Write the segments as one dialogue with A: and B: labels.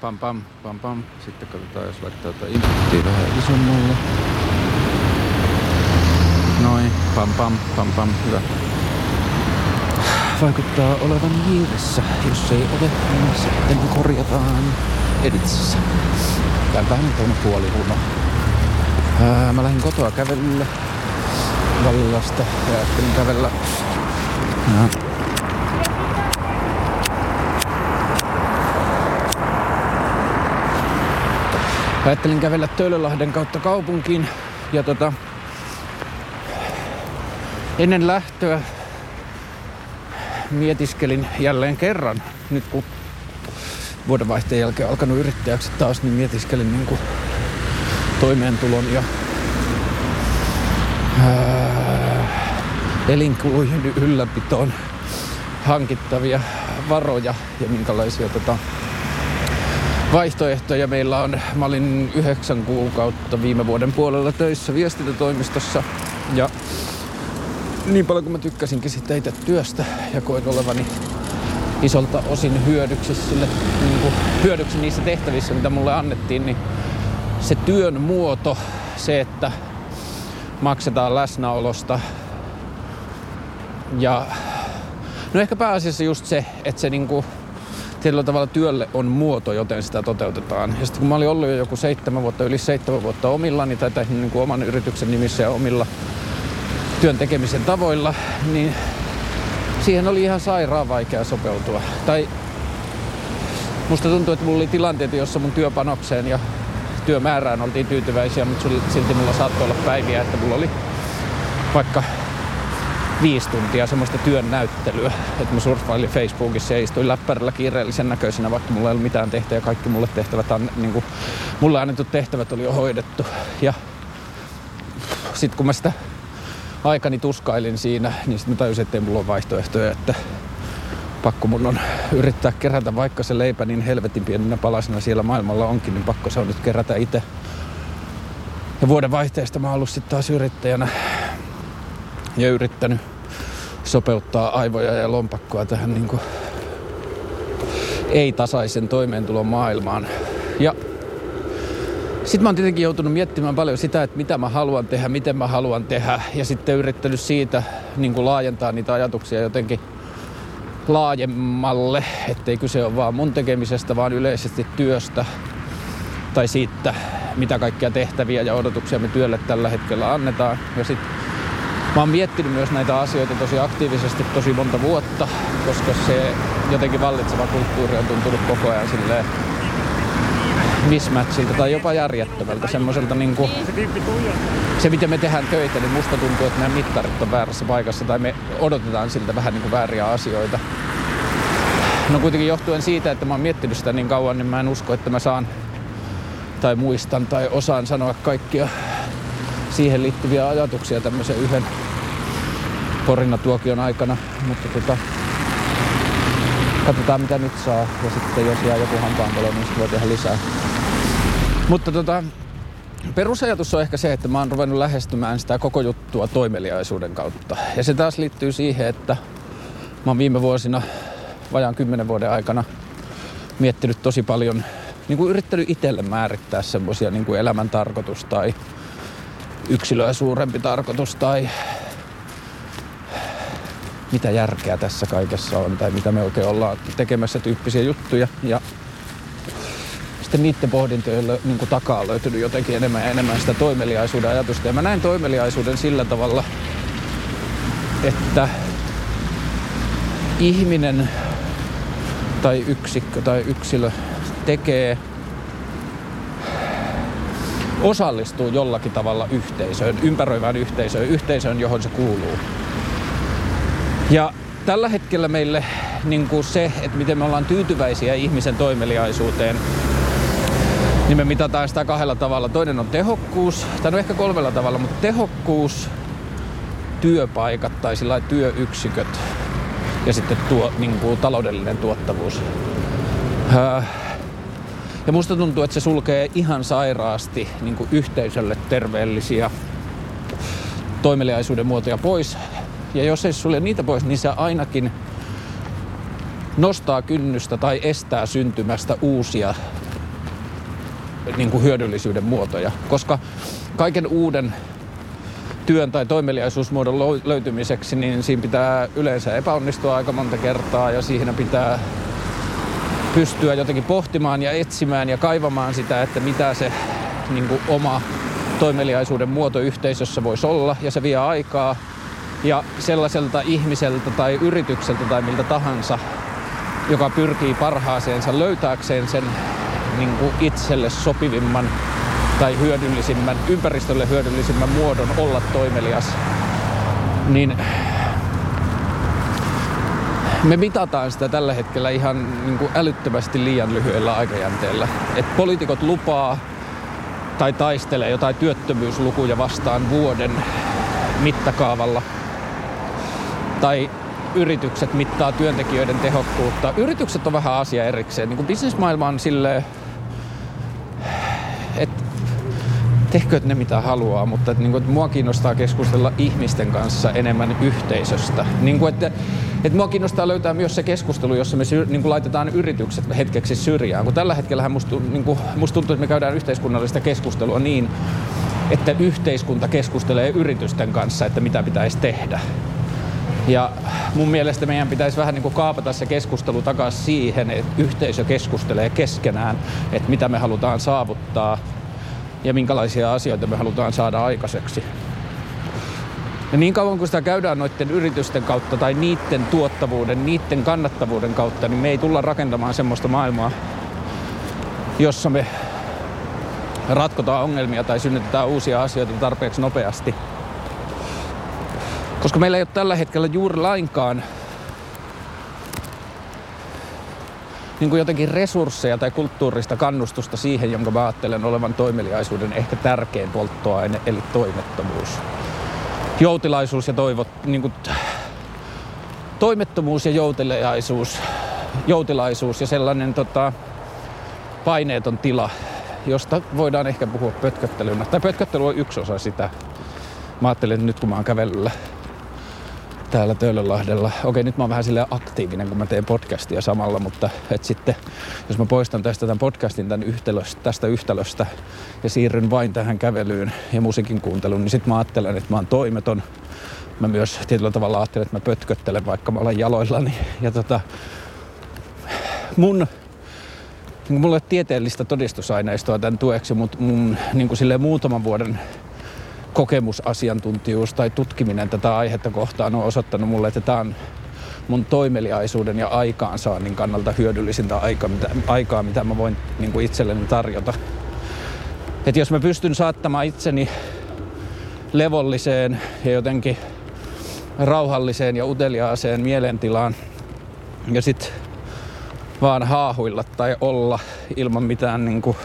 A: Pam pam, pam pam. Sitten katsotaan, jos laittaa tätä inputtia vähän isommalle. Noin, pam pam, pam pam, hyvä. Vaikuttaa olevan hiiressä. Jos ei ole, niin sitten korjataan editsissä. Täältähän on tuonne puoli huno. Ää, mä lähdin kotoa kävelylle Vallilasta ja ajattelin kävellä ja Ajattelin kävellä Töölölahden kautta kaupunkiin ja tota, ennen lähtöä mietiskelin jälleen kerran, nyt kun vuodenvaihteen jälkeen alkanut yrittäjäksi taas, niin mietiskelin niin kuin toimeentulon ja ää, elinkulujen ylläpitoon hankittavia varoja ja minkälaisia tota, vaihtoehtoja meillä on. Mä olin yhdeksän kuukautta viime vuoden puolella töissä viestintätoimistossa ja niin paljon kuin mä tykkäsinkin sitä itse työstä ja koin olevani isolta osin hyödyksi, sille, niin kuin, hyödyksi niissä tehtävissä, mitä mulle annettiin, niin se työn muoto, se, että maksetaan läsnäolosta ja no ehkä pääasiassa just se, että se niin kuin, tietyllä tavalla työlle on muoto, joten sitä toteutetaan. Ja sitten kun mä olin ollut jo joku seitsemän vuotta, yli seitsemän vuotta omillani tai tehnyt niin kuin oman yrityksen nimissä ja omilla työn tekemisen tavoilla, niin siihen oli ihan sairaan vaikea sopeutua. Tai musta tuntuu, että mulla oli tilanteita, jossa mun työpanokseen ja työmäärään oltiin tyytyväisiä, mutta silti mulla saattoi olla päiviä, että mulla oli vaikka viisi tuntia semmoista työn näyttelyä. Että mä surffailin Facebookissa ja istuin läppärillä kiireellisen näköisenä, vaikka mulla ei ollut mitään tehtävää ja kaikki mulle tehtävät, niin kuin, mulle annetut tehtävät oli jo hoidettu. Ja sitten kun mä sitä aikani tuskailin siinä, niin sitten mä tajusin, että ei mulla ole vaihtoehtoja, että pakko mun on yrittää kerätä, vaikka se leipä niin helvetin pieninä palasina siellä maailmalla onkin, niin pakko se on nyt kerätä itse. Ja vuoden vaihteesta mä oon ollut sitten taas yrittäjänä ja yrittänyt sopeuttaa aivoja ja lompakkoa tähän niin kuin ei-tasaisen toimeentulon maailmaan. Ja sitten mä oon tietenkin joutunut miettimään paljon sitä, että mitä mä haluan tehdä, miten mä haluan tehdä. Ja sitten yrittänyt siitä niin kuin laajentaa niitä ajatuksia jotenkin laajemmalle, ettei kyse ole vaan mun tekemisestä, vaan yleisesti työstä tai siitä, mitä kaikkia tehtäviä ja odotuksia me työlle tällä hetkellä annetaan. Ja sitten mä oon miettinyt myös näitä asioita tosi aktiivisesti tosi monta vuotta, koska se jotenkin vallitseva kulttuuri on tuntunut koko ajan silleen mismatchilta tai jopa järjettömältä. Semmoiselta niin kuin, se, miten me tehdään töitä, niin musta tuntuu, että nämä mittarit on väärässä paikassa tai me odotetaan siltä vähän niin kuin vääriä asioita. No kuitenkin johtuen siitä, että mä oon miettinyt sitä niin kauan, niin mä en usko, että mä saan tai muistan tai osaan sanoa kaikkia siihen liittyviä ajatuksia tämmöisen yhden porinatuokion aikana. Mutta tota, katsotaan mitä nyt saa ja sitten jos jää joku hampaanpalo, niin sitten voi tehdä lisää. Mutta tota, perusajatus on ehkä se, että mä oon ruvennut lähestymään sitä koko juttua toimeliaisuuden kautta. Ja se taas liittyy siihen, että mä oon viime vuosina, vajaan kymmenen vuoden aikana, miettinyt tosi paljon, niin kuin yrittänyt itselle määrittää semmoisia niin elämän tarkoitus tai yksilöä suurempi tarkoitus tai mitä järkeä tässä kaikessa on tai mitä me oikein ollaan tekemässä tyyppisiä juttuja. Ja sitten niiden pohdintojen niin takaa on löytynyt jotenkin enemmän ja enemmän sitä toimeliaisuuden ajatusta. Ja mä näen toimeliaisuuden sillä tavalla, että ihminen tai yksikkö tai yksilö tekee osallistuu jollakin tavalla yhteisöön, ympäröivään yhteisöön, yhteisöön, johon se kuuluu. Ja tällä hetkellä meille niin kuin se, että miten me ollaan tyytyväisiä ihmisen toimeliaisuuteen, niin me mitataan sitä kahdella tavalla. Toinen on tehokkuus, tai no ehkä kolmella tavalla, mutta tehokkuus, työpaikat tai sillä työyksiköt ja sitten tuo, niin kuin taloudellinen tuottavuus. Ja musta tuntuu, että se sulkee ihan sairaasti niin kuin yhteisölle terveellisiä toimeliaisuuden muotoja pois. Ja jos ei sulle niitä pois, niin se ainakin nostaa kynnystä tai estää syntymästä uusia niin kuin hyödyllisyyden muotoja. Koska kaiken uuden työn tai toimeliaisuusmuodon löytymiseksi, niin siinä pitää yleensä epäonnistua aika monta kertaa ja siihen pitää pystyä jotenkin pohtimaan ja etsimään ja kaivamaan sitä, että mitä se niin kuin oma toimeliaisuuden muoto yhteisössä voisi olla ja se vie aikaa. Ja sellaiselta ihmiseltä tai yritykseltä tai miltä tahansa, joka pyrkii parhaaseensa löytääkseen sen niin kuin itselle sopivimman tai hyödyllisimmän, ympäristölle hyödyllisimmän muodon olla toimelias, niin me mitataan sitä tällä hetkellä ihan niin kuin älyttömästi liian lyhyellä aikajänteellä. Et poliitikot lupaa tai taistelee jotain työttömyyslukuja vastaan vuoden mittakaavalla. Tai yritykset mittaa työntekijöiden tehokkuutta. Yritykset on vähän asia erikseen. Niin kuin bisnesmaailma on silleen, että tehkööt ne mitä haluaa, mutta että, niin kuin, että mua kiinnostaa keskustella ihmisten kanssa enemmän yhteisöstä. Niin kuin, että, että mua kiinnostaa löytää myös se keskustelu, jossa me syr, niin laitetaan yritykset hetkeksi syrjään. Kun tällä hetkellä musta, niin musta tuntuu, että me käydään yhteiskunnallista keskustelua niin, että yhteiskunta keskustelee yritysten kanssa, että mitä pitäisi tehdä. Ja mun mielestä meidän pitäisi vähän niin kuin kaapata se keskustelu takaisin siihen, että yhteisö keskustelee keskenään, että mitä me halutaan saavuttaa ja minkälaisia asioita me halutaan saada aikaiseksi. Ja niin kauan kuin sitä käydään noiden yritysten kautta tai niiden tuottavuuden, niiden kannattavuuden kautta, niin me ei tulla rakentamaan semmoista maailmaa, jossa me ratkotaan ongelmia tai synnytetään uusia asioita tarpeeksi nopeasti. Koska meillä ei ole tällä hetkellä juuri lainkaan niin kuin jotenkin resursseja tai kulttuurista kannustusta siihen, jonka mä ajattelen olevan toimeliaisuuden ehkä tärkein polttoaine, eli toimettomuus. Joutilaisuus ja toivot, niin kuin, toimettomuus ja jouteliaisuus, joutilaisuus ja sellainen tota, paineeton tila, josta voidaan ehkä puhua pötköttelynä. Tai pötköttely on yksi osa sitä. Mä ajattelin, että nyt kun mä oon kävelyllä täällä Töölönlahdella. Okei, nyt mä oon vähän sille aktiivinen, kun mä teen podcastia samalla, mutta et sitten jos mä poistan tästä tämän podcastin tämän yhtälöstä, tästä yhtälöstä ja siirryn vain tähän kävelyyn ja musiikin kuunteluun, niin sitten mä ajattelen, että mä oon toimeton. Mä myös tietyllä tavalla ajattelen, että mä pötköttelen, vaikka mä olen jaloillani. Ja tota, mun niin mulla ei ole tieteellistä todistusaineistoa tämän tueksi, mutta mun niin kuin muutaman vuoden kokemusasiantuntijuus tai tutkiminen tätä aihetta kohtaan on osoittanut mulle, että tämä on mun toimeliaisuuden ja aikaansaannin kannalta hyödyllisintä aika, mitä, aikaa, mitä mä voin niin kuin itselleni tarjota. Et jos mä pystyn saattamaan itseni levolliseen ja jotenkin rauhalliseen ja uteliaaseen mielentilaan ja sitten vaan haahuilla tai olla ilman mitään niin kuin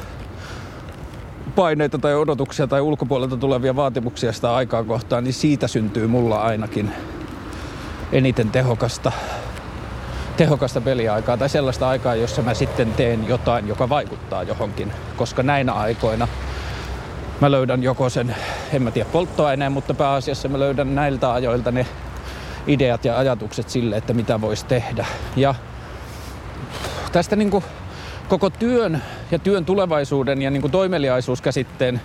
A: paineita tai odotuksia tai ulkopuolelta tulevia vaatimuksia sitä aikaa kohtaan, niin siitä syntyy mulla ainakin eniten tehokasta, tehokasta peliaikaa tai sellaista aikaa, jossa mä sitten teen jotain, joka vaikuttaa johonkin. Koska näinä aikoina mä löydän joko sen, en mä tiedä polttoaineen, mutta pääasiassa mä löydän näiltä ajoilta ne ideat ja ajatukset sille, että mitä voisi tehdä. Ja tästä niinku koko työn ja työn tulevaisuuden ja niin kuin toimeliaisuuskäsitteen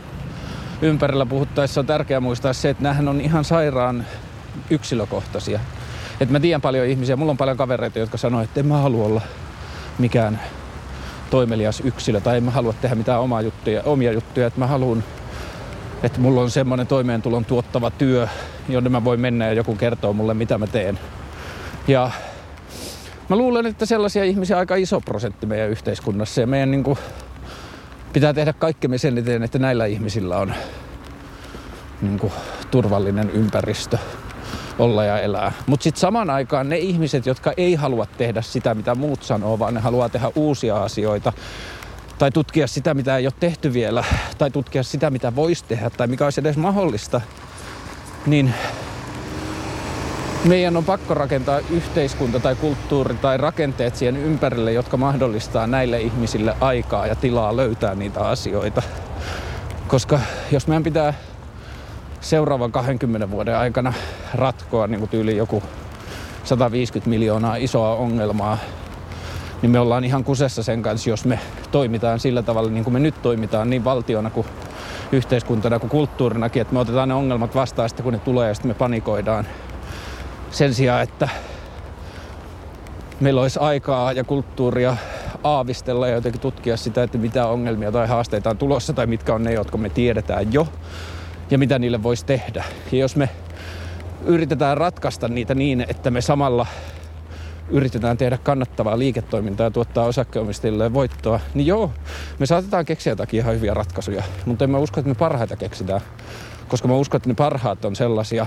A: ympärillä puhuttaessa on tärkeää muistaa se, että nämähän on ihan sairaan yksilökohtaisia. Et mä tiedän paljon ihmisiä, mulla on paljon kavereita, jotka sanoo, että en mä halua olla mikään toimelias yksilö tai en mä halua tehdä mitään omaa juttuja, omia juttuja, että mä haluan, että mulla on semmoinen toimeentulon tuottava työ, jonne mä voin mennä ja joku kertoo mulle, mitä mä teen. Ja Mä luulen, että sellaisia ihmisiä aika iso prosentti meidän yhteiskunnassa ja meidän niin kuin, pitää tehdä kaikkemme sen eteen, että näillä ihmisillä on niin kuin, turvallinen ympäristö olla ja elää. Mutta sitten samaan aikaan ne ihmiset, jotka ei halua tehdä sitä, mitä muut sanoo, vaan ne haluaa tehdä uusia asioita, tai tutkia sitä, mitä ei ole tehty vielä, tai tutkia sitä, mitä voisi tehdä, tai mikä olisi edes mahdollista, niin meidän on pakko rakentaa yhteiskunta tai kulttuuri tai rakenteet siihen ympärille, jotka mahdollistaa näille ihmisille aikaa ja tilaa löytää niitä asioita. Koska jos meidän pitää seuraavan 20 vuoden aikana ratkoa niin kuin tyyli joku 150 miljoonaa isoa ongelmaa, niin me ollaan ihan kusessa sen kanssa, jos me toimitaan sillä tavalla niin kuin me nyt toimitaan niin valtiona kuin yhteiskuntana kuin kulttuurinakin, että me otetaan ne ongelmat vastaan sitten kun ne tulee ja sitten me panikoidaan. Sen sijaan, että meillä olisi aikaa ja kulttuuria aavistella ja jotenkin tutkia sitä, että mitä ongelmia tai haasteita on tulossa tai mitkä on ne, jotka me tiedetään jo ja mitä niille voisi tehdä. Ja jos me yritetään ratkaista niitä niin, että me samalla yritetään tehdä kannattavaa liiketoimintaa ja tuottaa osakkeenomistajille voittoa, niin joo, me saatetaan keksiä jotakin ihan hyviä ratkaisuja, mutta en mä usko, että me parhaita keksitään, koska mä uskon, että ne parhaat on sellaisia,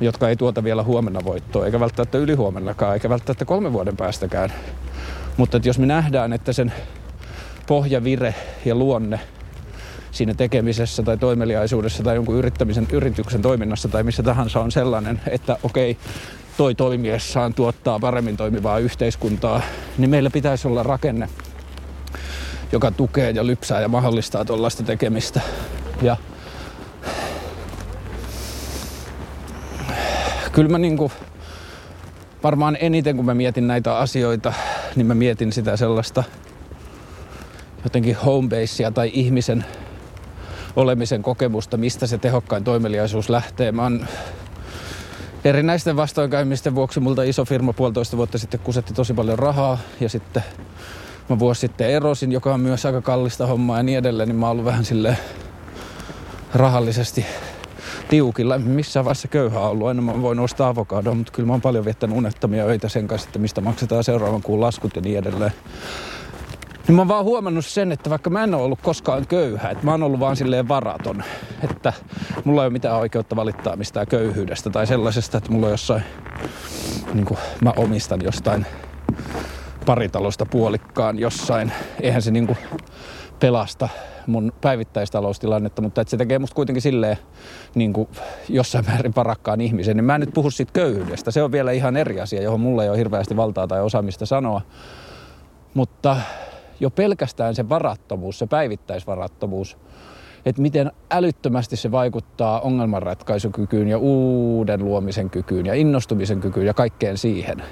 A: jotka ei tuota vielä huomenna voittoa, eikä välttämättä ylihuomennakaan, eikä välttämättä kolmen vuoden päästäkään. Mutta että jos me nähdään, että sen pohjavire ja luonne siinä tekemisessä tai toimeliaisuudessa tai jonkun yrittämisen yrityksen toiminnassa tai missä tahansa on sellainen, että okei, toi toimiessaan tuottaa paremmin toimivaa yhteiskuntaa, niin meillä pitäisi olla rakenne, joka tukee ja lypsää ja mahdollistaa tuollaista tekemistä. Ja kyllä mä niinku, varmaan eniten kun mä mietin näitä asioita, niin mä mietin sitä sellaista jotenkin homebasea tai ihmisen olemisen kokemusta, mistä se tehokkain toimeliaisuus lähtee. Mä oon erinäisten vastoinkäymisten vuoksi multa iso firma puolitoista vuotta sitten kusetti tosi paljon rahaa ja sitten mä vuosi sitten erosin, joka on myös aika kallista hommaa ja niin edelleen, niin mä oon ollut vähän sille rahallisesti tiukilla. Missään vaiheessa köyhää ollut. Aina mä voin ostaa avokadoa, mutta kyllä mä oon paljon viettänyt unettomia öitä sen kanssa, että mistä maksetaan seuraavan kuun laskut ja niin edelleen. Niin mä oon vaan huomannut sen, että vaikka mä en ole ollut koskaan köyhä, että mä oon ollut vaan silleen varaton, että mulla ei ole mitään oikeutta valittaa mistään köyhyydestä tai sellaisesta, että mulla on jossain, niin kuin mä omistan jostain paritalosta puolikkaan jossain. Eihän se niin kuin pelasta mun päivittäistaloustilannetta, mutta että se tekee musta kuitenkin silleen niin kuin jossain määrin varakkaan ihmisen. Niin mä en nyt puhu siitä köyhyydestä. Se on vielä ihan eri asia, johon mulla ei ole hirveästi valtaa tai osaamista sanoa. Mutta jo pelkästään se varattomuus, se päivittäisvarattomuus, että miten älyttömästi se vaikuttaa ongelmanratkaisukykyyn ja uuden luomisen kykyyn ja innostumisen kykyyn ja kaikkeen siihen.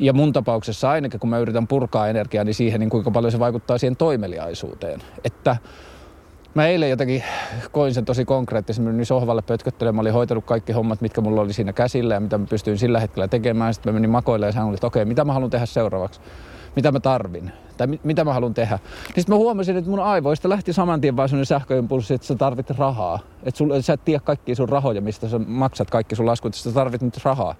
A: Ja mun tapauksessa ainakin, kun mä yritän purkaa energiaa, niin siihen, niin kuinka paljon se vaikuttaa siihen toimeliaisuuteen. Että mä eilen jotenkin koin sen tosi konkreettisesti. Menin sohvalle pötköttelemään. Mä olin hoitanut kaikki hommat, mitkä mulla oli siinä käsillä ja mitä mä pystyin sillä hetkellä tekemään. Sitten mä menin makoille ja sanoin, että okei, mitä mä haluan tehdä seuraavaksi mitä mä tarvin tai mit, mitä mä haluan tehdä. Niin sitten mä huomasin, että mun aivoista lähti saman tien vaan sellainen sähköimpulssi, että sä tarvit rahaa. Että sä et tiedä kaikkia sun rahoja, mistä sä maksat kaikki sun laskut, että sä tarvit nyt rahaa.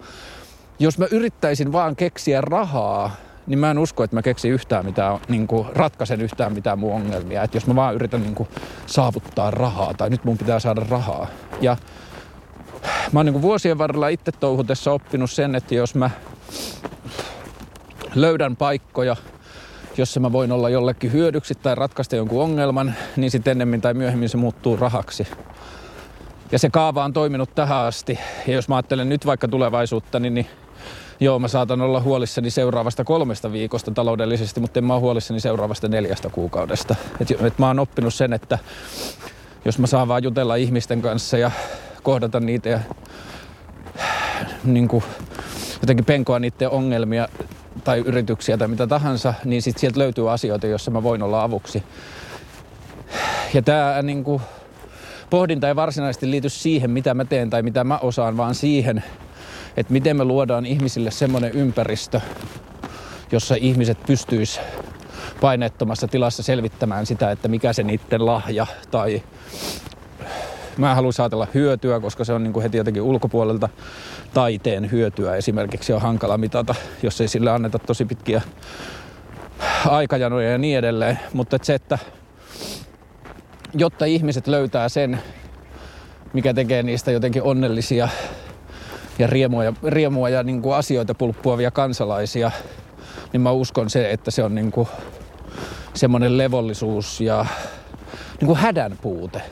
A: Jos mä yrittäisin vaan keksiä rahaa, niin mä en usko, että mä keksin yhtään mitään, niin kuin ratkaisen yhtään mitään mun ongelmia. Että jos mä vaan yritän niin kuin saavuttaa rahaa tai nyt mun pitää saada rahaa. Ja mä oon niin kuin vuosien varrella itse touhutessa oppinut sen, että jos mä löydän paikkoja, jossa mä voin olla jollekin hyödyksi tai ratkaista jonkun ongelman, niin sitten ennemmin tai myöhemmin se muuttuu rahaksi. Ja se kaava on toiminut tähän asti. Ja jos mä ajattelen nyt vaikka tulevaisuutta, niin, niin joo, mä saatan olla huolissani seuraavasta kolmesta viikosta taloudellisesti, mutta en mä ole huolissani seuraavasta neljästä kuukaudesta. Et, et mä oon oppinut sen, että jos mä saan vaan jutella ihmisten kanssa ja kohdata niitä ja niin kuin, jotenkin penkoa niiden ongelmia tai yrityksiä tai mitä tahansa, niin sitten sieltä löytyy asioita, joissa mä voin olla avuksi. Ja tämä niin kuin, pohdinta ei varsinaisesti liity siihen, mitä mä teen tai mitä mä osaan, vaan siihen, että miten me luodaan ihmisille semmoinen ympäristö, jossa ihmiset pystyis paineettomassa tilassa selvittämään sitä, että mikä se niiden lahja tai mä haluan saatella hyötyä, koska se on niin kuin heti jotenkin ulkopuolelta taiteen hyötyä esimerkiksi on hankala mitata, jos ei sille anneta tosi pitkiä aikajanoja ja niin edelleen. Mutta et se, että jotta ihmiset löytää sen, mikä tekee niistä jotenkin onnellisia ja riemua ja, riemua ja niin kuin asioita pulppuavia kansalaisia, niin mä uskon se, että se on niin kuin semmoinen levollisuus ja niin kuin hädän puute.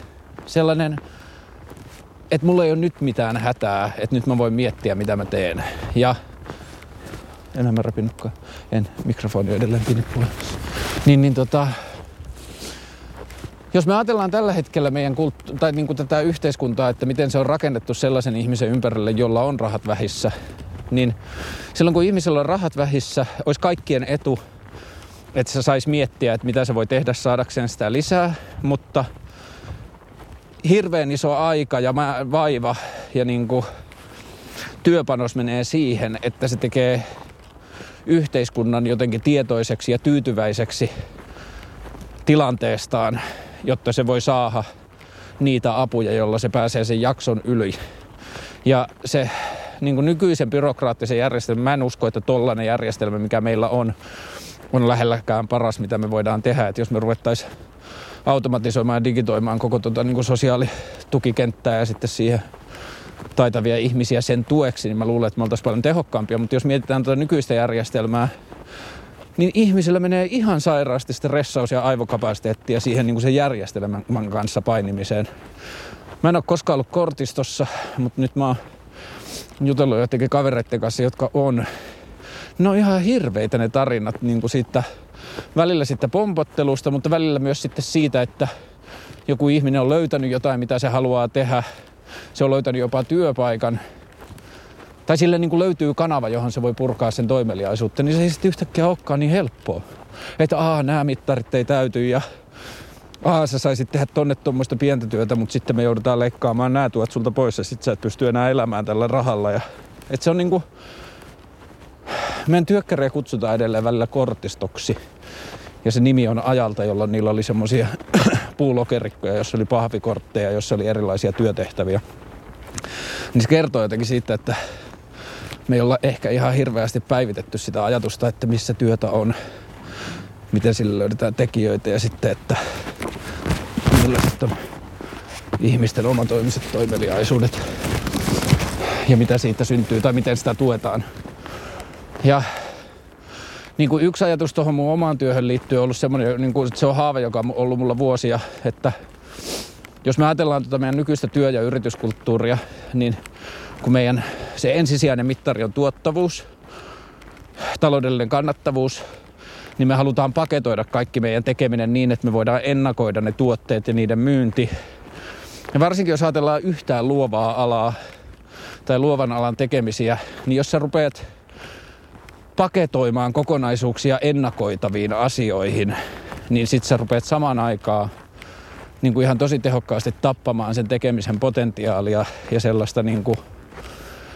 A: Sellainen että mulla ei ole nyt mitään hätää, että nyt mä voin miettiä, mitä mä teen. Ja enää mä rapinutkaan. En, mikrofoni edelleen pinippuilla. Niin, niin tota, jos me ajatellaan tällä hetkellä meidän kulttu- tai niin kuin tätä yhteiskuntaa, että miten se on rakennettu sellaisen ihmisen ympärille, jolla on rahat vähissä, niin silloin kun ihmisellä on rahat vähissä, olisi kaikkien etu, että se saisi miettiä, että mitä se voi tehdä saadakseen sitä lisää, mutta hirveän iso aika ja vaiva ja niin kuin työpanos menee siihen, että se tekee yhteiskunnan jotenkin tietoiseksi ja tyytyväiseksi tilanteestaan, jotta se voi saada niitä apuja, jolla se pääsee sen jakson yli. Ja se niin kuin nykyisen byrokraattisen järjestelmän, mä en usko, että tollainen järjestelmä, mikä meillä on, on lähelläkään paras, mitä me voidaan tehdä. Että jos me ruvettaisiin automatisoimaan ja digitoimaan koko tuota, niin kuin sosiaalitukikenttää ja sitten siihen taitavia ihmisiä sen tueksi, niin mä luulen, että me oltaisiin paljon tehokkaampia. Mutta jos mietitään tuota nykyistä järjestelmää, niin ihmisillä menee ihan sairaasti stressaus ja aivokapasiteettia siihen niin kuin sen järjestelmän kanssa painimiseen. Mä en ole koskaan ollut kortistossa, mutta nyt mä oon jutellut jotenkin kavereiden kanssa, jotka on. Ne on ihan hirveitä ne tarinat niin kuin siitä, välillä sitten pompottelusta, mutta välillä myös sitten siitä, että joku ihminen on löytänyt jotain, mitä se haluaa tehdä. Se on löytänyt jopa työpaikan. Tai sille niin kuin löytyy kanava, johon se voi purkaa sen toimeliaisuutta, niin se ei sitten yhtäkkiä olekaan niin helppoa. Että aah, nämä mittarit ei täyty ja Aa, sä saisit tehdä tonne tuommoista pientä työtä, mutta sitten me joudutaan leikkaamaan nämä tuot sulta pois ja sit sä et pysty enää elämään tällä rahalla. Ja, et se on niinku, meidän työkkäriä kutsutaan edelleen välillä kortistoksi. Ja se nimi on ajalta, jolloin niillä oli semmoisia puulokerikkoja, jossa oli pahvikortteja, jossa oli erilaisia työtehtäviä. Niin se kertoo jotenkin siitä, että me ei olla ehkä ihan hirveästi päivitetty sitä ajatusta, että missä työtä on, miten sille löydetään tekijöitä ja sitten, että millaiset on ihmisten omatoimiset toimeliaisuudet ja mitä siitä syntyy tai miten sitä tuetaan. Ja niin kuin yksi ajatus tuohon mun omaan työhön liittyy on ollut semmoinen, niin kuin, että se on haave, joka on ollut mulla vuosia, että jos me ajatellaan tuota meidän nykyistä työ- ja yrityskulttuuria, niin kun meidän se ensisijainen mittari on tuottavuus, taloudellinen kannattavuus, niin me halutaan paketoida kaikki meidän tekeminen niin, että me voidaan ennakoida ne tuotteet ja niiden myynti. Ja varsinkin jos ajatellaan yhtään luovaa alaa tai luovan alan tekemisiä, niin jos sä rupeat paketoimaan kokonaisuuksia ennakoitaviin asioihin, niin sit sä rupeat samaan aikaan niin kuin ihan tosi tehokkaasti tappamaan sen tekemisen potentiaalia ja sellaista niin kuin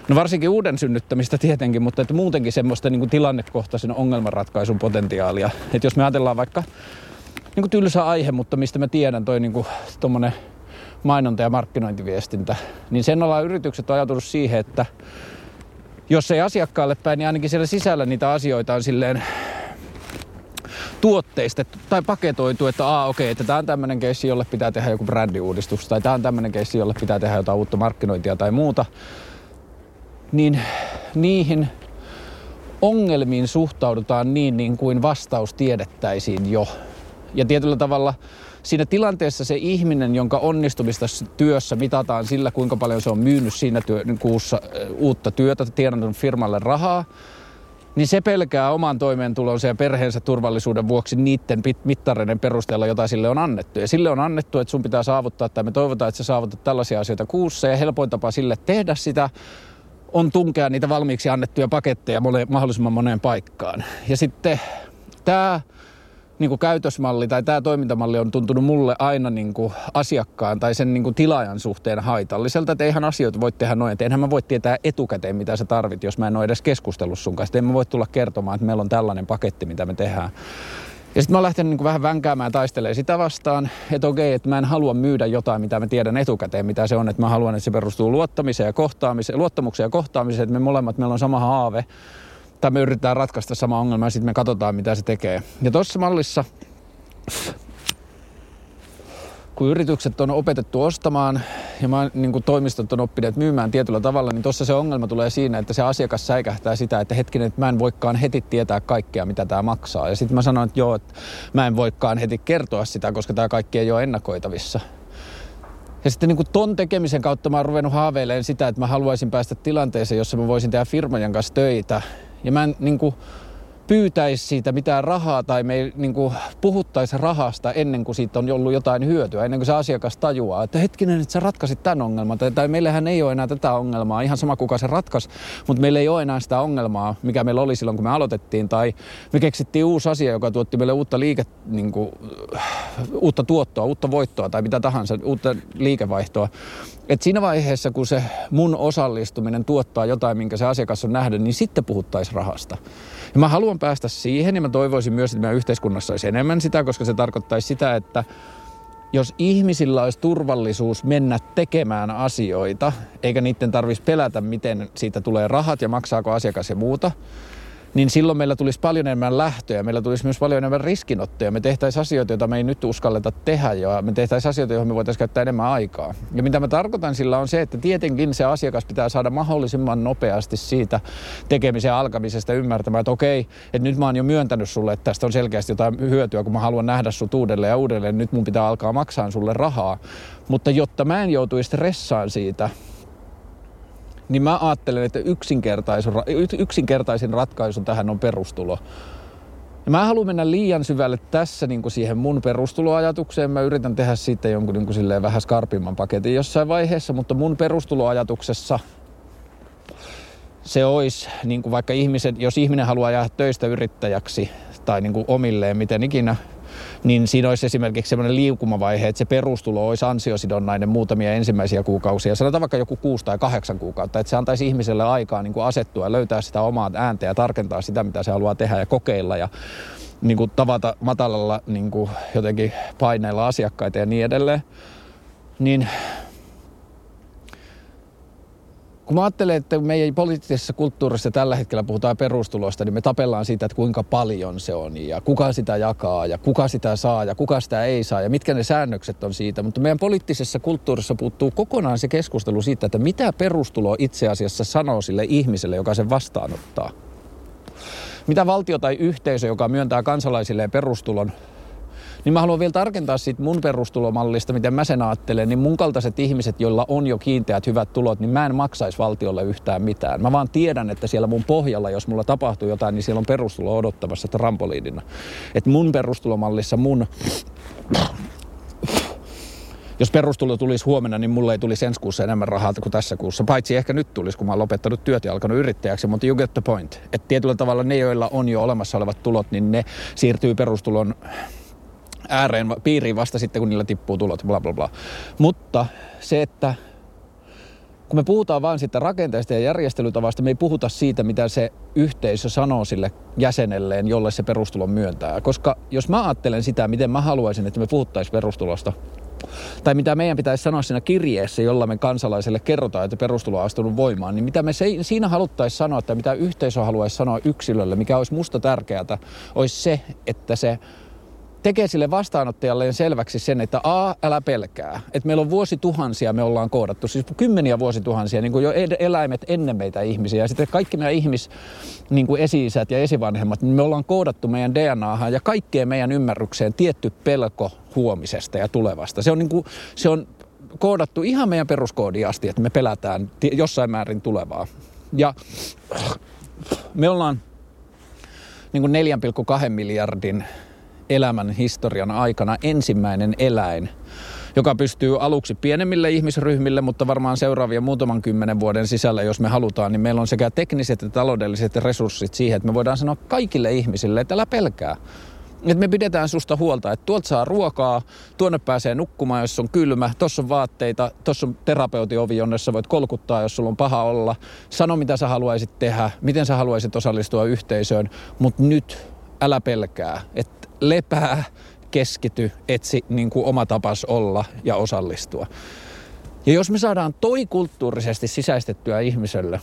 A: No varsinkin uuden synnyttämistä tietenkin, mutta että muutenkin semmoista niin kuin tilannekohtaisen ongelmanratkaisun potentiaalia. Että jos me ajatellaan vaikka niin kuin tylsä aihe, mutta mistä mä tiedän toi niin kuin, mainonta- ja markkinointiviestintä, niin sen ollaan yritykset on ajautunut siihen, että jos ei asiakkaalle päin, niin ainakin siellä sisällä niitä asioita on silleen tuotteistettu tai paketoitu, että aa okei, okay, että tämä on tämmöinen keissi, jolle pitää tehdä joku brändiuudistus tai tämä on tämmöinen keissi, jolle pitää tehdä jotain uutta markkinointia tai muuta niin niihin ongelmiin suhtaudutaan niin, niin kuin vastaus tiedettäisiin jo. Ja tietyllä tavalla siinä tilanteessa se ihminen, jonka onnistumista työssä mitataan sillä, kuinka paljon se on myynyt siinä työ, kuussa uutta työtä, tienannut firmalle rahaa, niin se pelkää oman toimeentulonsa ja perheensä turvallisuuden vuoksi niiden mittareiden perusteella, jota sille on annettu. Ja sille on annettu, että sun pitää saavuttaa, tai me toivotaan, että sä saavutat tällaisia asioita kuussa, ja helpoin tapa sille tehdä sitä on tunkea niitä valmiiksi annettuja paketteja mole, mahdollisimman moneen paikkaan. Ja sitten tämä niin käytösmalli tai tämä toimintamalli on tuntunut mulle aina niin kuin asiakkaan tai sen niin kuin tilaajan suhteen haitalliselta, että eihän asioita voi tehdä noin, että enhän mä voi tietää etukäteen, mitä sä tarvit, jos mä en ole edes keskustellut sun kanssa. En mä voi tulla kertomaan, että meillä on tällainen paketti, mitä me tehdään. Ja sitten mä oon lähtenyt niin vähän vänkäämään taistelee sitä vastaan, että okei, että mä en halua myydä jotain, mitä mä tiedän etukäteen, mitä se on. Että mä haluan, että se perustuu luottamiseen ja kohtaamiseen, luottamukseen ja kohtaamiseen, että me molemmat, meillä on sama haave, tai me yritetään ratkaista sama ongelma ja sitten me katsotaan, mitä se tekee. Ja tuossa mallissa kun yritykset on opetettu ostamaan ja mä, niin kuin toimistot on oppineet myymään tietyllä tavalla, niin tuossa se ongelma tulee siinä, että se asiakas säikähtää sitä, että hetkinen, että mä en voikaan heti tietää kaikkea, mitä tämä maksaa. Ja sitten mä sanoin, että joo, että mä en voikaan heti kertoa sitä, koska tämä kaikki ei ole ennakoitavissa. Ja sitten niin kuin ton tekemisen kautta mä oon ruvennut haaveilemaan sitä, että mä haluaisin päästä tilanteeseen, jossa mä voisin tehdä firmojen kanssa töitä. Ja mä en niin kuin, pyytäisi siitä mitään rahaa tai me ei niin kuin, puhuttaisi rahasta ennen kuin siitä on ollut jotain hyötyä, ennen kuin se asiakas tajuaa, että hetkinen, että sä ratkaisit tämän ongelman. Tai, tai meillähän ei ole enää tätä ongelmaa, ihan sama kuka se ratkaisi, mutta meillä ei ole enää sitä ongelmaa, mikä meillä oli silloin, kun me aloitettiin. Tai me keksittiin uusi asia, joka tuotti meille uutta, liike, niin kuin, uutta tuottoa, uutta voittoa tai mitä tahansa, uutta liikevaihtoa. Et siinä vaiheessa, kun se mun osallistuminen tuottaa jotain, minkä se asiakas on nähnyt, niin sitten puhuttaisiin rahasta. Ja mä haluan päästä siihen ja mä toivoisin myös, että meidän yhteiskunnassa olisi enemmän sitä, koska se tarkoittaisi sitä, että jos ihmisillä olisi turvallisuus mennä tekemään asioita, eikä niiden tarvitsisi pelätä, miten siitä tulee rahat ja maksaako asiakas ja muuta, niin silloin meillä tulisi paljon enemmän lähtöjä, meillä tulisi myös paljon enemmän riskinottoja. Me tehtäisiin asioita, joita me ei nyt uskalleta tehdä ja me tehtäisiin asioita, joihin me voitaisiin käyttää enemmän aikaa. Ja mitä mä tarkoitan sillä on se, että tietenkin se asiakas pitää saada mahdollisimman nopeasti siitä tekemisen alkamisesta ymmärtämään, että okei, että nyt mä oon jo myöntänyt sulle, että tästä on selkeästi jotain hyötyä, kun mä haluan nähdä sut uudelleen ja uudelleen, nyt mun pitää alkaa maksaa sulle rahaa. Mutta jotta mä en joutuisi stressaan siitä, niin mä ajattelen, että yksinkertaisin ratkaisu tähän on perustulo. Ja mä haluan mennä liian syvälle tässä niin kuin siihen mun perustuloajatukseen. Mä yritän tehdä siitä jonkun niin kuin silleen vähän skarpimman paketin jossain vaiheessa, mutta mun perustuloajatuksessa se olisi, niin kuin vaikka ihmiset, jos ihminen haluaa jäädä töistä yrittäjäksi tai niin kuin omilleen, miten ikinä niin siinä olisi esimerkiksi semmoinen liukumavaihe, että se perustulo olisi ansiosidonnainen muutamia ensimmäisiä kuukausia, sanotaan vaikka joku kuusi tai kahdeksan kuukautta, että se antaisi ihmiselle aikaa niin kuin asettua ja löytää sitä omaa ääntä ja tarkentaa sitä, mitä se haluaa tehdä ja kokeilla ja niin kuin tavata matalalla niin kuin jotenkin paineilla asiakkaita ja niin edelleen. Niin kun mä ajattelen, että meidän poliittisessa kulttuurissa tällä hetkellä puhutaan perustulosta, niin me tapellaan siitä, että kuinka paljon se on ja kuka sitä jakaa ja kuka sitä saa ja kuka sitä ei saa ja mitkä ne säännökset on siitä. Mutta meidän poliittisessa kulttuurissa puuttuu kokonaan se keskustelu siitä, että mitä perustulo itse asiassa sanoo sille ihmiselle, joka sen vastaanottaa. Mitä valtio tai yhteisö, joka myöntää kansalaisille perustulon, niin mä haluan vielä tarkentaa siitä mun perustulomallista, miten mä sen ajattelen, niin mun kaltaiset ihmiset, joilla on jo kiinteät hyvät tulot, niin mä en maksaisi valtiolle yhtään mitään. Mä vaan tiedän, että siellä mun pohjalla, jos mulla tapahtuu jotain, niin siellä on perustulo odottamassa trampoliinina. Että mun perustulomallissa mun jos perustulo tulisi huomenna, niin mulle ei tulisi ensi kuussa enemmän rahaa kuin tässä kuussa. Paitsi ehkä nyt tulisi, kun mä oon lopettanut työt ja alkanut yrittäjäksi, mutta you get the point. Että tietyllä tavalla ne, joilla on jo olemassa olevat tulot, niin ne siirtyy perustulon ääreen, piiriin vasta sitten, kun niillä tippuu tulot, bla bla bla. Mutta se, että kun me puhutaan vain siitä rakenteesta ja järjestelytavasta, me ei puhuta siitä, mitä se yhteisö sanoo sille jäsenelleen, jolle se perustulo myöntää. Koska jos mä ajattelen sitä, miten mä haluaisin, että me puhuttaisiin perustulosta, tai mitä meidän pitäisi sanoa siinä kirjeessä, jolla me kansalaiselle kerrotaan, että perustulo on astunut voimaan, niin mitä me siinä haluttaisiin sanoa, tai mitä yhteisö haluaisi sanoa yksilölle, mikä olisi musta tärkeää, olisi se, että se tekee sille vastaanottajalleen selväksi sen, että A, älä pelkää. Että meillä on vuosituhansia, me ollaan koodattu, siis kymmeniä vuosituhansia, niin kuin jo eläimet ennen meitä ihmisiä. Ja sitten kaikki meidän ihmis, niin kuin esi-isät ja esivanhemmat, niin me ollaan koodattu meidän DNAhan ja kaikkeen meidän ymmärrykseen tietty pelko huomisesta ja tulevasta. Se on, niin kuin, se on koodattu ihan meidän peruskoodiin asti, että me pelätään jossain määrin tulevaa. Ja me ollaan niin kuin 4,2 miljardin elämän historian aikana ensimmäinen eläin, joka pystyy aluksi pienemmille ihmisryhmille, mutta varmaan seuraavien muutaman kymmenen vuoden sisällä, jos me halutaan, niin meillä on sekä tekniset että taloudelliset resurssit siihen, että me voidaan sanoa kaikille ihmisille, että älä pelkää. Että me pidetään susta huolta, että tuolta saa ruokaa, tuonne pääsee nukkumaan, jos on kylmä, tuossa on vaatteita, tuossa on terapeutiovi, jonne sä voit kolkuttaa, jos sulla on paha olla. Sano, mitä sä haluaisit tehdä, miten sä haluaisit osallistua yhteisöön, mutta nyt älä pelkää. Että lepää, keskity, etsi niin kuin oma tapas olla ja osallistua. Ja jos me saadaan toi kulttuurisesti sisäistettyä ihmiselle,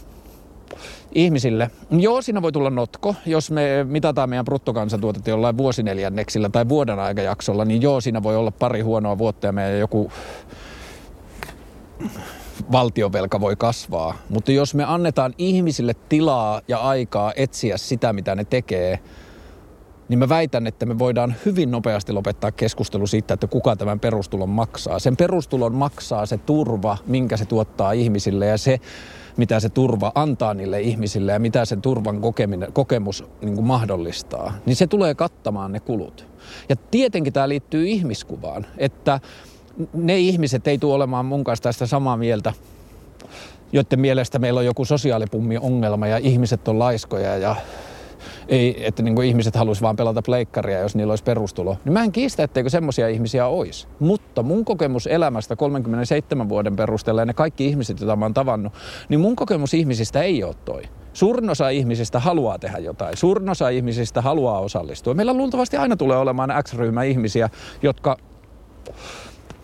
A: ihmisille, niin joo, siinä voi tulla notko. Jos me mitataan meidän bruttokansantuotetta jollain vuosineljänneksillä tai vuoden aikajaksolla, niin joo, siinä voi olla pari huonoa vuotta ja meidän joku valtiovelka voi kasvaa. Mutta jos me annetaan ihmisille tilaa ja aikaa etsiä sitä, mitä ne tekee – niin mä väitän, että me voidaan hyvin nopeasti lopettaa keskustelu siitä, että kuka tämän perustulon maksaa. Sen perustulon maksaa se turva, minkä se tuottaa ihmisille ja se, mitä se turva antaa niille ihmisille ja mitä sen turvan kokeminen, kokemus niin kuin mahdollistaa, niin se tulee kattamaan ne kulut. Ja tietenkin tämä liittyy ihmiskuvaan, että ne ihmiset ei tule olemaan mun kanssa tästä samaa mieltä, joiden mielestä meillä on joku sosiaalipummi ongelma ja ihmiset on laiskoja ja ei, että niin kuin ihmiset haluaisivat vaan pelata pleikkaria, jos niillä olisi perustulo. Niin mä en kiistä, etteikö semmoisia ihmisiä olisi. Mutta mun kokemus elämästä 37 vuoden perusteella ja ne kaikki ihmiset, joita mä oon tavannut, niin mun kokemus ihmisistä ei ole toi. Suurin osa ihmisistä haluaa tehdä jotain. Suurin osa ihmisistä haluaa osallistua. Meillä luultavasti aina tulee olemaan X-ryhmä ihmisiä, jotka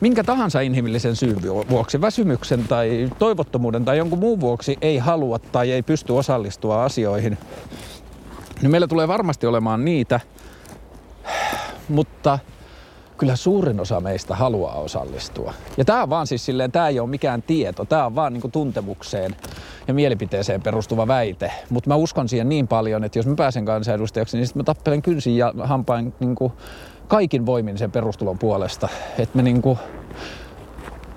A: minkä tahansa inhimillisen syyn vuoksi, väsymyksen tai toivottomuuden tai jonkun muun vuoksi ei halua tai ei pysty osallistua asioihin, niin meillä tulee varmasti olemaan niitä, mutta kyllä suurin osa meistä haluaa osallistua. Ja tämä on vaan siis silleen, tämä ei ole mikään tieto, tämä on vaan niinku tuntemukseen ja mielipiteeseen perustuva väite. Mutta mä uskon siihen niin paljon, että jos mä pääsen kansanedustajaksi, niin sitten mä tappelen kynsin ja hampain niinku kaikin voimin sen perustulon puolesta. Että me niinku,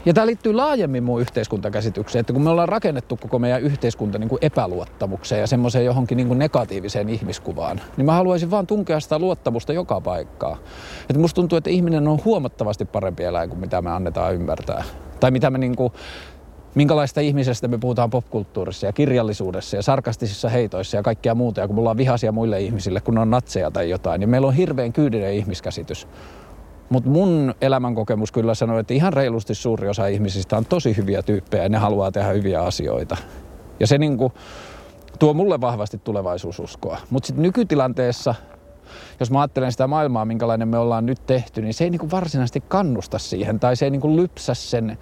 A: ja tämä liittyy laajemmin mun yhteiskuntakäsitykseen, että kun me ollaan rakennettu koko meidän yhteiskunta niin kuin epäluottamukseen ja semmoiseen johonkin niin kuin negatiiviseen ihmiskuvaan, niin mä haluaisin vaan tunkea sitä luottamusta joka paikkaa. Että musta tuntuu, että ihminen on huomattavasti parempi eläin kuin mitä me annetaan ymmärtää. Tai mitä me niin kuin, minkälaista ihmisestä me puhutaan popkulttuurissa ja kirjallisuudessa ja sarkastisissa heitoissa ja kaikkia muuta. Ja kun me ollaan vihaisia muille ihmisille, kun on natseja tai jotain, niin meillä on hirveän kyydinen ihmiskäsitys. Mutta mun elämänkokemus kyllä sanoo, että ihan reilusti suuri osa ihmisistä on tosi hyviä tyyppejä ja ne haluaa tehdä hyviä asioita. Ja se niinku tuo mulle vahvasti tulevaisuususkoa. Mutta sitten nykytilanteessa, jos mä ajattelen sitä maailmaa, minkälainen me ollaan nyt tehty, niin se ei niinku varsinaisesti kannusta siihen tai se ei niinku lypsä sen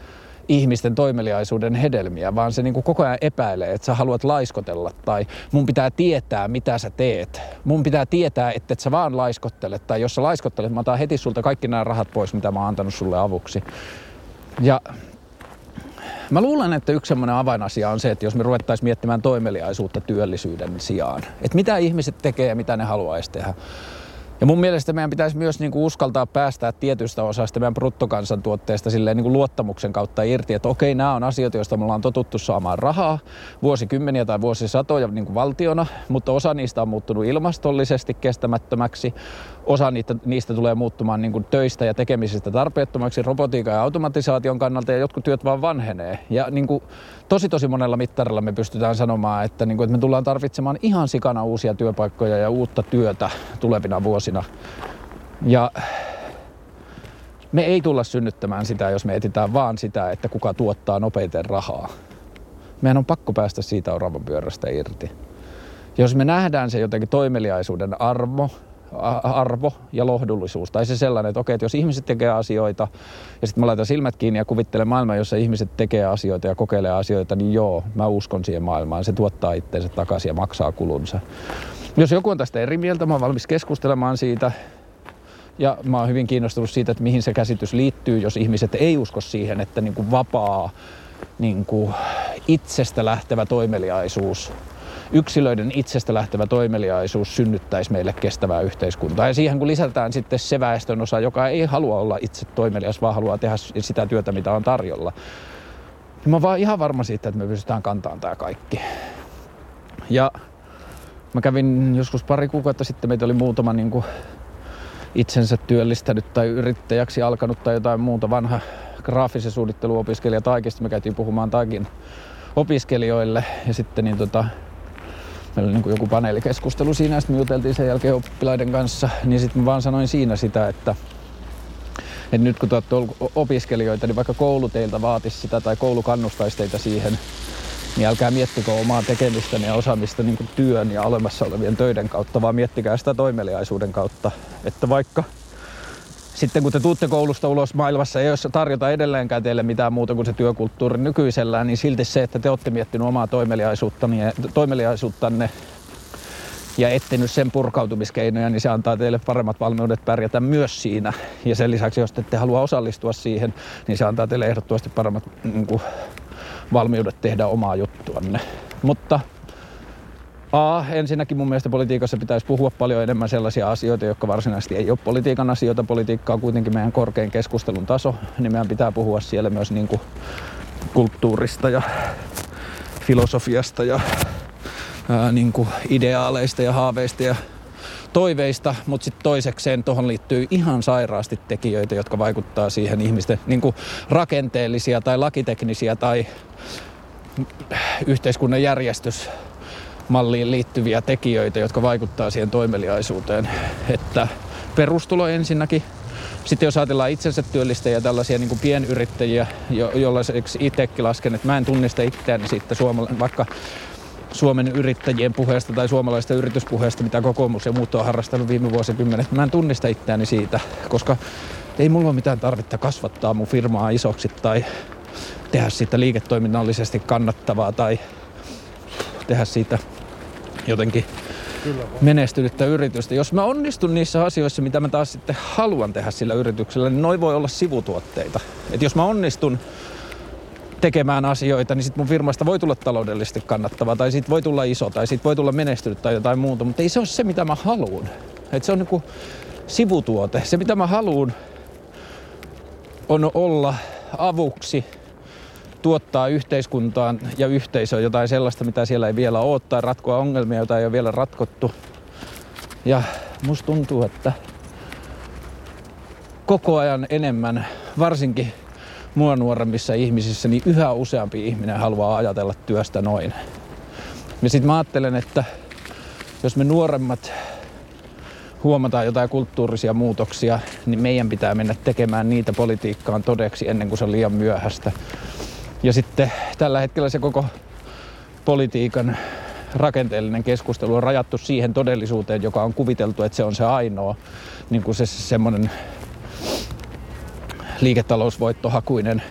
A: ihmisten toimeliaisuuden hedelmiä, vaan se niin kuin koko ajan epäilee, että sä haluat laiskotella tai mun pitää tietää, mitä sä teet. Mun pitää tietää, että et sä vaan laiskottele tai jos sä laiskottelet, mä otan heti sulta kaikki nämä rahat pois, mitä mä oon antanut sulle avuksi. Ja Mä luulen, että yksi semmoinen avainasia on se, että jos me ruvettaisiin miettimään toimeliaisuutta työllisyyden sijaan, että mitä ihmiset tekee ja mitä ne haluaisi tehdä. Ja mun mielestä meidän pitäisi myös niin kuin uskaltaa päästää tietystä osasta meidän bruttokansantuotteesta silleen niin kuin luottamuksen kautta irti, että okei, nämä on asioita, joista me ollaan totuttu saamaan rahaa vuosikymmeniä tai vuosisatoja niin kuin valtiona, mutta osa niistä on muuttunut ilmastollisesti kestämättömäksi osa niistä, niistä tulee muuttumaan niin kuin töistä ja tekemisistä tarpeettomaksi robotiikan ja automatisaation kannalta ja jotkut työt vaan vanhenee. Ja niin kuin, tosi tosi monella mittarilla me pystytään sanomaan, että, niin kuin, että me tullaan tarvitsemaan ihan sikana uusia työpaikkoja ja uutta työtä tulevina vuosina. Ja me ei tulla synnyttämään sitä, jos me etsitään vaan sitä, että kuka tuottaa nopeiten rahaa. Meidän on pakko päästä siitä oravan pyörästä irti. Jos me nähdään se jotenkin toimeliaisuuden arvo, arvo ja lohdullisuus. Tai se sellainen, että okei, että jos ihmiset tekee asioita ja sitten mä laitan silmät kiinni ja kuvittelen maailmaa, jossa ihmiset tekee asioita ja kokeilee asioita, niin joo, mä uskon siihen maailmaan. Se tuottaa itteensä takaisin ja maksaa kulunsa. Jos joku on tästä eri mieltä, mä oon valmis keskustelemaan siitä. Ja mä oon hyvin kiinnostunut siitä, että mihin se käsitys liittyy, jos ihmiset ei usko siihen, että niin kuin vapaa, niin kuin itsestä lähtevä toimeliaisuus yksilöiden itsestä lähtevä toimeliaisuus synnyttäisi meille kestävää yhteiskuntaa. Ja siihen kun lisätään sitten se väestön osa, joka ei halua olla itse toimelias, vaan haluaa tehdä sitä työtä, mitä on tarjolla. Niin mä vaan ihan varma siitä, että me pystytään kantamaan tämä kaikki. Ja mä kävin joskus pari kuukautta sitten, meitä oli muutama niin kuin itsensä työllistänyt tai yrittäjäksi alkanut tai jotain muuta vanha graafisen suunnitteluopiskelija Taikista. Me käytiin puhumaan Taikin opiskelijoille ja sitten niin tota, meillä oli niin kuin joku paneelikeskustelu siinä sitten me juteltiin sen jälkeen oppilaiden kanssa, niin sitten mä vaan sanoin siinä sitä, että, että nyt kun te olette opiskelijoita, niin vaikka koulu teiltä vaatisi sitä tai koulu kannustaisi teitä siihen, niin älkää miettikö omaa tekemistä ja osaamista niin työn ja olemassa olevien töiden kautta, vaan miettikää sitä toimeliaisuuden kautta. Että vaikka sitten kun te tuutte koulusta ulos maailmassa, ei jos tarjota edelleenkään teille mitään muuta kuin se työkulttuuri nykyisellään, niin silti se, että te olette miettinyt omaa toimeliaisuuttanne, toimeliaisuuttanne ja etsinyt sen purkautumiskeinoja, niin se antaa teille paremmat valmiudet pärjätä myös siinä. Ja sen lisäksi, jos te ette halua osallistua siihen, niin se antaa teille ehdottomasti paremmat niin kuin, valmiudet tehdä omaa juttuanne. Mutta A, ensinnäkin mun mielestä politiikassa pitäisi puhua paljon enemmän sellaisia asioita, jotka varsinaisesti ei ole politiikan asioita. Politiikka on kuitenkin meidän korkein keskustelun taso, niin meidän pitää puhua siellä myös niin kuin kulttuurista ja filosofiasta ja ää, niin kuin ideaaleista ja haaveista ja toiveista, mutta sitten toisekseen tuohon liittyy ihan sairaasti tekijöitä, jotka vaikuttaa siihen ihmisten niin kuin rakenteellisia tai lakiteknisiä tai yhteiskunnan järjestysmalliin liittyviä tekijöitä, jotka vaikuttaa siihen toimeliaisuuteen. Että perustulo ensinnäkin, sitten jos ajatellaan itsensä työllistäjiä, tällaisia niin kuin pienyrittäjiä, jo, jollaiseksi itsekin lasken, että mä en tunnista itseäni siitä suomalainen, vaikka Suomen yrittäjien puheesta tai suomalaista yrityspuheesta, mitä kokoomus ja muut on harrastanut viime vuosikymmenet. Mä en tunnista itseäni siitä, koska ei mulla ole mitään tarvetta kasvattaa mun firmaa isoksi tai tehdä siitä liiketoiminnallisesti kannattavaa tai tehdä siitä jotenkin menestynyttä yritystä. Jos mä onnistun niissä asioissa, mitä mä taas sitten haluan tehdä sillä yrityksellä, niin noi voi olla sivutuotteita. Et jos mä onnistun tekemään asioita, niin sitten mun firmasta voi tulla taloudellisesti kannattava, tai siitä voi tulla iso, tai siitä voi tulla menestynyt tai jotain muuta, mutta ei se ole se, mitä mä haluan. Et se on niinku sivutuote. Se, mitä mä haluan, on olla avuksi, tuottaa yhteiskuntaan ja yhteisöön jotain sellaista, mitä siellä ei vielä ole, tai ratkoa ongelmia, joita ei ole vielä ratkottu. Ja musta tuntuu, että koko ajan enemmän, varsinkin mua nuoremmissa ihmisissä, niin yhä useampi ihminen haluaa ajatella työstä noin. Ja sitten mä ajattelen, että jos me nuoremmat huomataan jotain kulttuurisia muutoksia, niin meidän pitää mennä tekemään niitä politiikkaan todeksi ennen kuin se on liian myöhäistä. Ja sitten tällä hetkellä se koko politiikan rakenteellinen keskustelu on rajattu siihen todellisuuteen, joka on kuviteltu, että se on se ainoa niin kuin se semmoinen liiketalousvoittohakuinen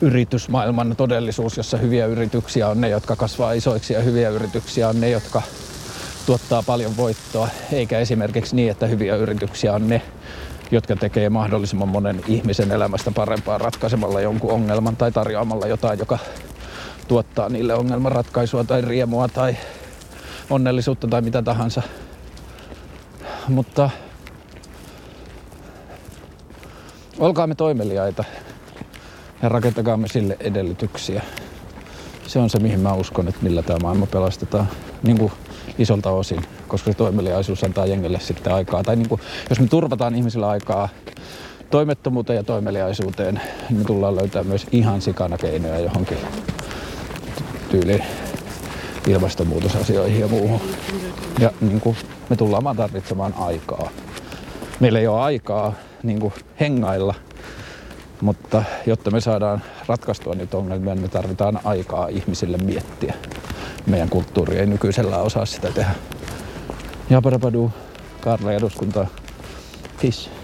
A: yritysmaailman todellisuus, jossa hyviä yrityksiä on ne, jotka kasvaa isoiksi ja hyviä yrityksiä on ne, jotka tuottaa paljon voittoa, eikä esimerkiksi niin, että hyviä yrityksiä on ne, jotka tekee mahdollisimman monen ihmisen elämästä parempaa ratkaisemalla jonkun ongelman tai tarjoamalla jotain, joka tuottaa niille ongelmanratkaisua tai riemua tai onnellisuutta tai mitä tahansa. Mutta olkaamme toimeliaita ja rakentakaamme sille edellytyksiä. Se on se, mihin mä uskon, että millä tämä maailma pelastetaan niin kuin isolta osin, koska se toimeliaisuus antaa jengelle sitten aikaa. Tai niin kuin, jos me turvataan ihmisille aikaa toimettomuuteen ja toimeliaisuuteen, niin me tullaan löytää myös ihan sikana keinoja johonkin tyyliin ilmastonmuutosasioihin ja muuhun. Ja niin kuin, me tullaan vaan tarvitsemaan aikaa. Meillä ei ole aikaa niin kuin hengailla, mutta jotta me saadaan ratkaistua niitä ongelmia, niin me tarvitaan aikaa ihmisille miettiä. Meidän kulttuuri ei nykyisellä osaa sitä tehdä. Japarapadu, Karla eduskunta, Fish.